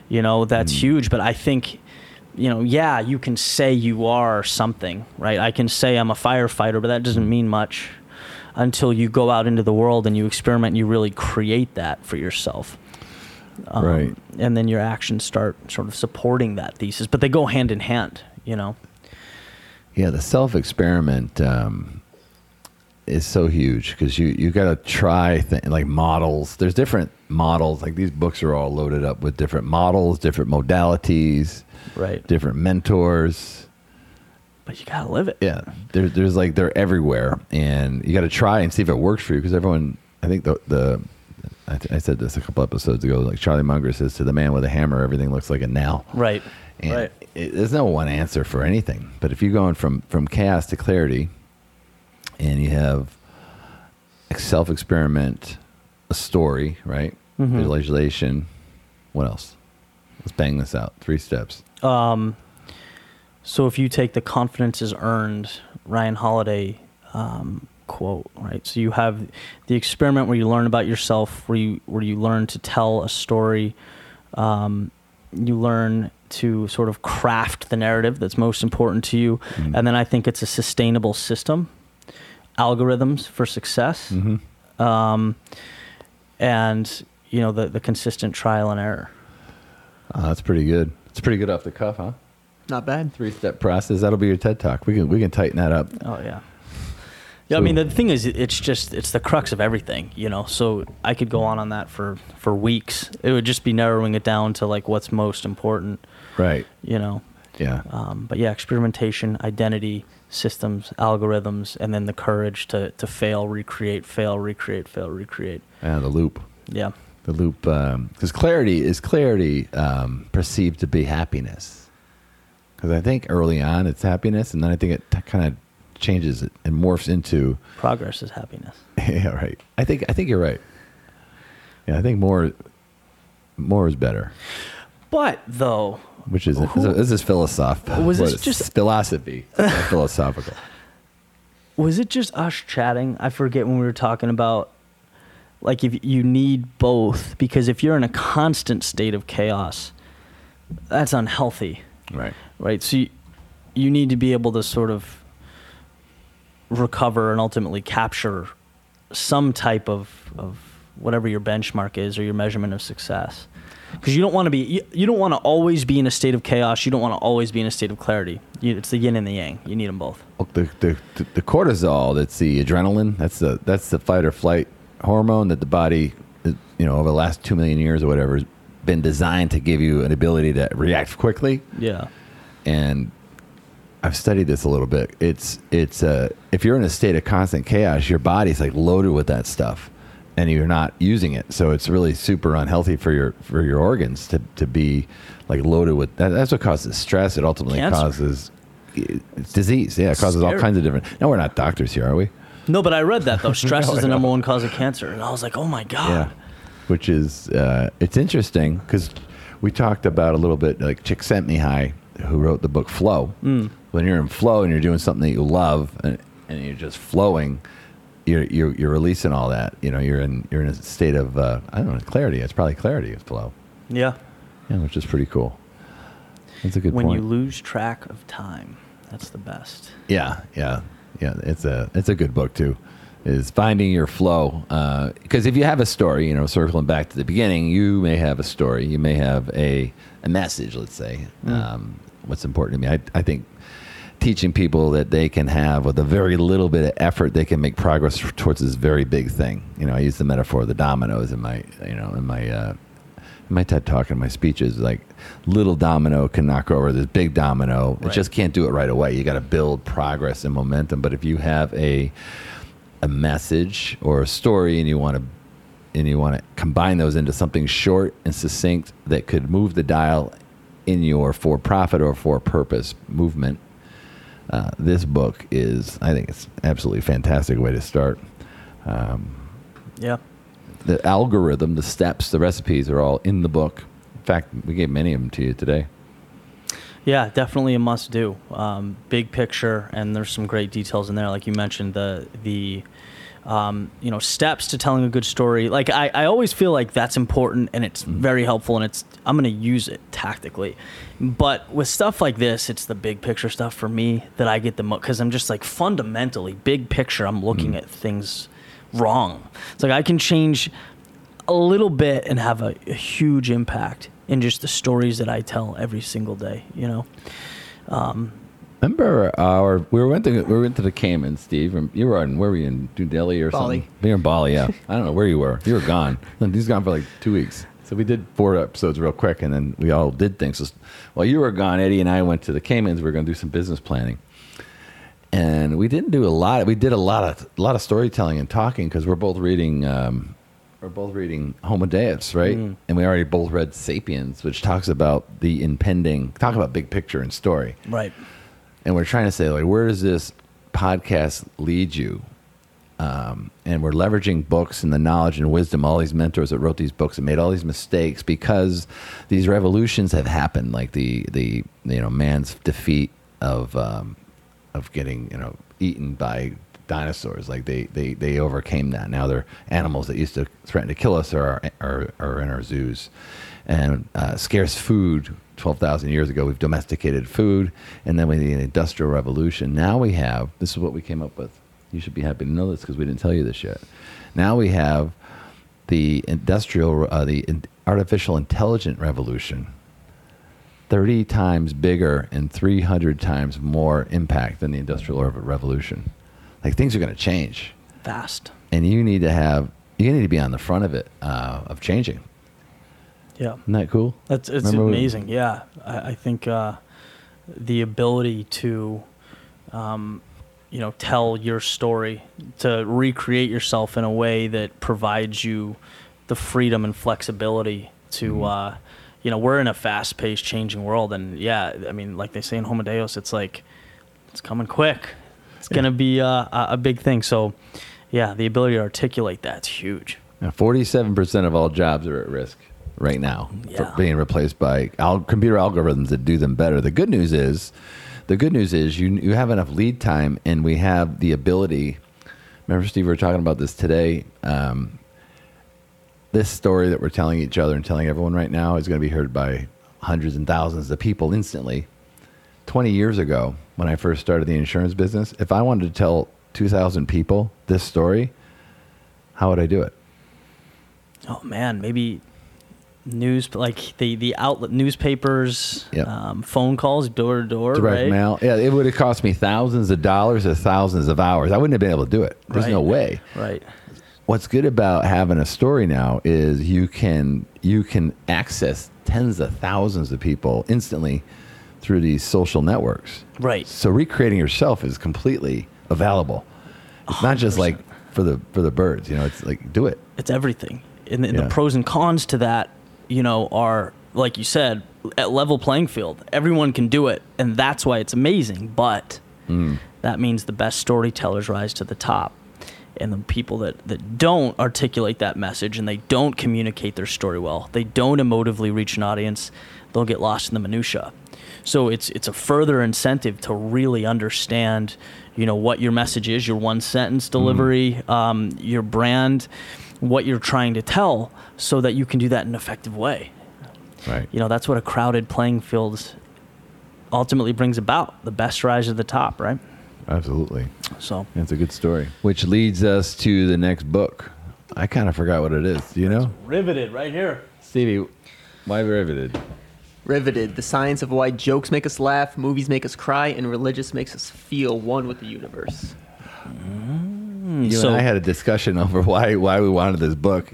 You know, that's huge. But I think, you know, yeah, you can say you are something, right? I can say I'm a firefighter, but that doesn't mean much until you go out into the world and you experiment and you really create that for yourself. Um, Right. And then your actions start sort of supporting that thesis, but they go hand in hand, you know? Yeah, the self experiment um, is so huge because you you got to try th- like models. There's different models. Like these books are all loaded up with different models, different modalities, Right. different mentors. But you got to live it. Yeah, there's there's like they're everywhere, and you got to try and see if it works for you because everyone. I think the the I, th- I said this a couple episodes ago. Like Charlie Munger says to the man with a hammer, everything looks like a nail. Right. And right. it, there's no one answer for anything. But if you're going from from chaos to clarity, and you have a self experiment, a story, right? Mhm. Visualization. What else? Let's bang this out. Three steps. Um, so if you take the confidence is earned Ryan Holiday um, quote, right? So you have the experiment where you learn about yourself, where you where you learn to tell a story. Um, you learn to sort of craft the narrative that's most important to you, Mhm. and then I think it's a sustainable system, algorithms for success, Mm-hmm. um, and you know the the consistent trial and error. Oh, that's pretty good. It's pretty good off the cuff, huh? Not bad. Three step process. That'll be your TED talk. We can we can tighten that up. Oh yeah. Yeah, I mean the thing is, it's just it's the crux of everything, you know. So I could go on on that for for weeks. It would just be narrowing it down to like what's most important, Right. you know. Yeah. Um, but yeah, experimentation, identity, systems, algorithms, and then the courage to to fail, recreate, fail, recreate, fail, recreate. Yeah. The loop. Yeah, The loop. Because clarity is clarity um, perceived to be happiness. Because I think early on it's happiness, and then I think it t- kind of changes it and morphs into. progress is happiness. yeah. Right. I think I think you're right. Yeah. I think more. More is better. But though, Which is this is philosophical. Was this just- philosophy? Philosophical? was it just us chatting? I forget when we were talking about like if you need both because if you're in a constant state of chaos, that's unhealthy, Right. right? So you, you need to be able to sort of recover and ultimately capture some type of of whatever your benchmark is or your measurement of success. Because you don't want to be, you, you don't want to always be in a state of chaos. You don't want to always be in a state of clarity. You, it's the yin and the yang. You need them both. Look, the, the, the, cortisol, that's the adrenaline, that's the, that's the fight or flight hormone that the body, you know, over the last two million years or whatever, has been designed to give you an ability to react quickly. Yeah. And I've studied this a little bit. It's, it's, uh, if you're in a state of constant chaos, your body's like loaded with that stuff and you're not using it. So it's really super unhealthy for your, for your organs to, to be like loaded with that. That's what causes stress. It ultimately Cancer. causes it's disease. Yeah, it causes all kinds of different. No, we're not doctors here, are we? No, but I read that though. Stress No, is the number one cause of cancer, and I was like, oh my god. Yeah, which is uh, it's interesting because we talked about a little bit like Csikszentmihalyi, who wrote the book Flow. Mm. When you're in flow and you're doing something that you love and, and you're just flowing, you're, you're you're releasing all that. You know, you're in you're in a state of uh, I don't know clarity. It's probably clarity of flow. Yeah. Yeah, which is pretty cool. That's a good when point. you lose track of time, that's the best. Yeah, yeah, yeah. It's a it's a good book too. Is finding your flow because if you have a story, you know, circling back to the beginning, you may have a story, you may have a a message. Let's say, Mm. um, what's important to me. I I think teaching people that they can have with a very little bit of effort they can make progress towards this very big thing. You know i use the metaphor of the dominoes in my you know in my uh, in my ted talk and my speeches like little domino can knock over this big domino. It just can't do it right away. You got to build progress and momentum. But if you have a a message or a story and you want to and you want to combine those into something short and succinct that could move the dial in your for profit or for purpose movement uh, this book is i think it's absolutely fantastic way to start um, Yeah. the algorithm the steps the recipes are all in the book in fact we gave many of them to you today Yeah, definitely a must do. Um, big picture, and there's some great details in there, like you mentioned the the um, you know steps to telling a good story. Like I, I always feel like that's important and it's mm-hmm. very helpful, and it's I'm gonna use it tactically. But with stuff like this, it's the big picture stuff for me that I get the most because I'm just like fundamentally big picture. I'm looking mm. at things wrong. It's like I can change a little bit and have a, a huge impact in just the stories that I tell every single day. You know. Um, Remember our we went to we went to the Cayman, Steve. and You were in where were you in New Delhi or Bali. something? We were in Bali, yeah. I don't know where you were. You were gone. He's gone for like two weeks. So we did four episodes real quick, and then we all did things. So, while you were gone, Eddie and I went to the Caymans. We were going to do some business planning, and we didn't do a lot. We did a lot of a lot of storytelling and talking because we're both reading. Um, we're both reading Homo Deus, right? And we already both read *Sapiens*, which talks about the impending. Talk about big picture and story Right. And we're trying to say like where does this podcast lead you? Um, and we're leveraging books and the knowledge and wisdom all these mentors that wrote these books and made all these mistakes because these revolutions have happened like the the you know man's defeat of um, of getting you know eaten by dinosaurs. Like they, they they overcame that. Now they're animals that used to threaten to kill us are are, are in our zoos. And uh, scarce food 12,000 years ago we've domesticated food and then we the industrial revolution now we have this is what we came up with. You should be happy to know this because we didn't tell you this yet. Now we have the industrial uh, the in- artificial intelligent revolution 30 times bigger and 300 times more impact than the industrial revolution. Like things are going to change. Fast. and you need to have you need to be on the front of it uh, of changing Yeah. isn't that cool That's it's Remember amazing. Yeah, I, I think uh, the ability to, um, you know, tell your story, to recreate yourself in a way that provides you the freedom and flexibility to, Mm-hmm. uh, you know, we're in a fast-paced, changing world, and yeah, I mean, like they say in Homo Deus, it's like it's coming quick. It's gonna be uh, a, big thing. So, yeah, the ability to articulate that's huge. Now, 47% of all jobs are at risk right now for Yeah. being replaced by al- computer algorithms that do them better. The good news is, the good news is you you have enough lead time, and we have the ability. Remember, Steve, we were talking about this today. Um, this story that we're telling each other and telling everyone right now is going to be heard by hundreds and thousands of people instantly. 20 years ago, when I first started the insurance business, if I wanted to tell 2,000 people this story, how would I do it? oh man, maybe news like the the outlet newspapers, Yep. um, phone calls, door to door, direct right? mail. Yeah, it would have cost me thousands of dollars or thousands of hours. I wouldn't have been able to do it. There's no way. Right. What's good about having a story now is you can you can access tens of thousands of people instantly through these social networks. Right. So recreating yourself is completely available. It's not just like for the for the birds, you know, it's like do it. It's everything. And the, Yeah. the pros and cons to that, you know, are like you said, at level playing field. Everyone can do it, and that's why it's amazing. But Mm. that means the best storytellers rise to the top. And the people that, that don't articulate that message and they don't communicate their story well, they don't emotively reach an audience, they'll get lost in the minutia. So it's it's a further incentive to really understand, you know, what your message is, your one sentence delivery, um, your brand, what you're trying to tell, so that you can do that in an effective way. Right. You know, that's what a crowded playing field ultimately brings about. The best rise to the top, right? Absolutely. So That's a good story. Which leads us to the next book. I kind of forgot what it is. Do you know? riveted right here. Stevie, why riveted? Riveted, the science of why jokes make us laugh, movies make us cry, and religious makes us feel one with the universe. Mm-hmm. You so- and I had a discussion over why why we wanted this book.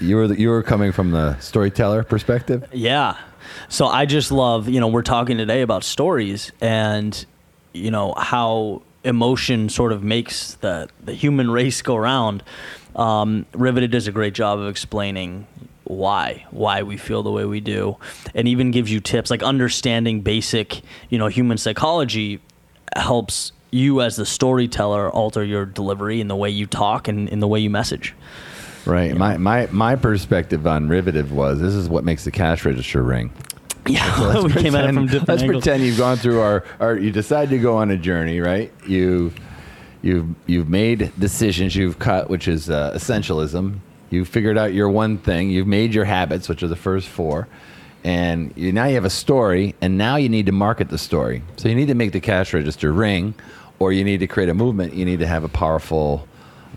You were the, you were coming from the storyteller perspective. Yeah. So I just love, you know, we're talking today about stories and, you know, how emotion sort of makes the, the human race go round. Um, Riveted does a great job of explaining why, why we feel the way we do, and even gives you tips like understanding basic, you know, human psychology helps you as the storyteller alter your delivery and the way you talk and in the way you message. Right. My, my my perspective on riveted was this is what makes the cash register ring. Yeah, we came at it from different let's angles. pretend you've gone through our, our you decide to go on a journey, right? You you've you've made decisions, you've cut, which is uh, essentialism. You've figured out your one thing. You've made your habits, which are the first four, and you now you have a story, and now you need to market the story. So you need to make the cash register ring, or you need to create a movement. You need to have a powerful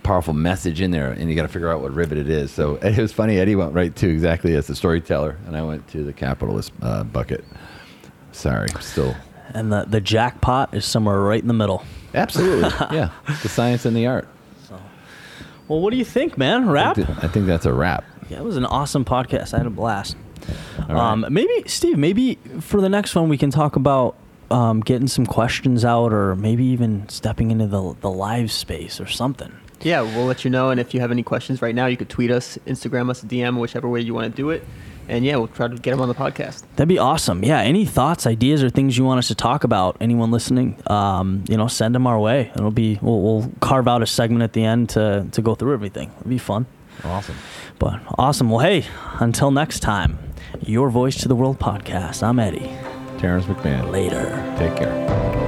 powerful message in there, and you got to figure out what rivet it is So it was funny. Eddie went right to exactly as the storyteller, and I went to the capitalist uh, bucket. Sorry, still And the, the jackpot is somewhere right in the middle. absolutely, yeah. The science and the art. so, Well, what do you think, man? I Wrap? think, I think that's a wrap. Yeah, it was an awesome podcast. I had a blast. Right. Um, maybe, Steve, maybe for the next one we can talk about um, getting some questions out or maybe even stepping into the, the live space or something. Yeah, we'll let you know. And if you have any questions right now, you could tweet us, Instagram us, DM, whichever way you want to do it. And yeah, we'll try to get them on the podcast. That'd be awesome. Yeah. Any thoughts, ideas, or things you want us to talk about? Anyone listening, um, you know, send them our way. It'll be we'll, we'll carve out a segment at the end to to go through everything. It'll be fun. Awesome. But awesome. Well, hey, until next time, your voice to the world podcast. I'm Eddie. Terrence McMahon. Later. Take care.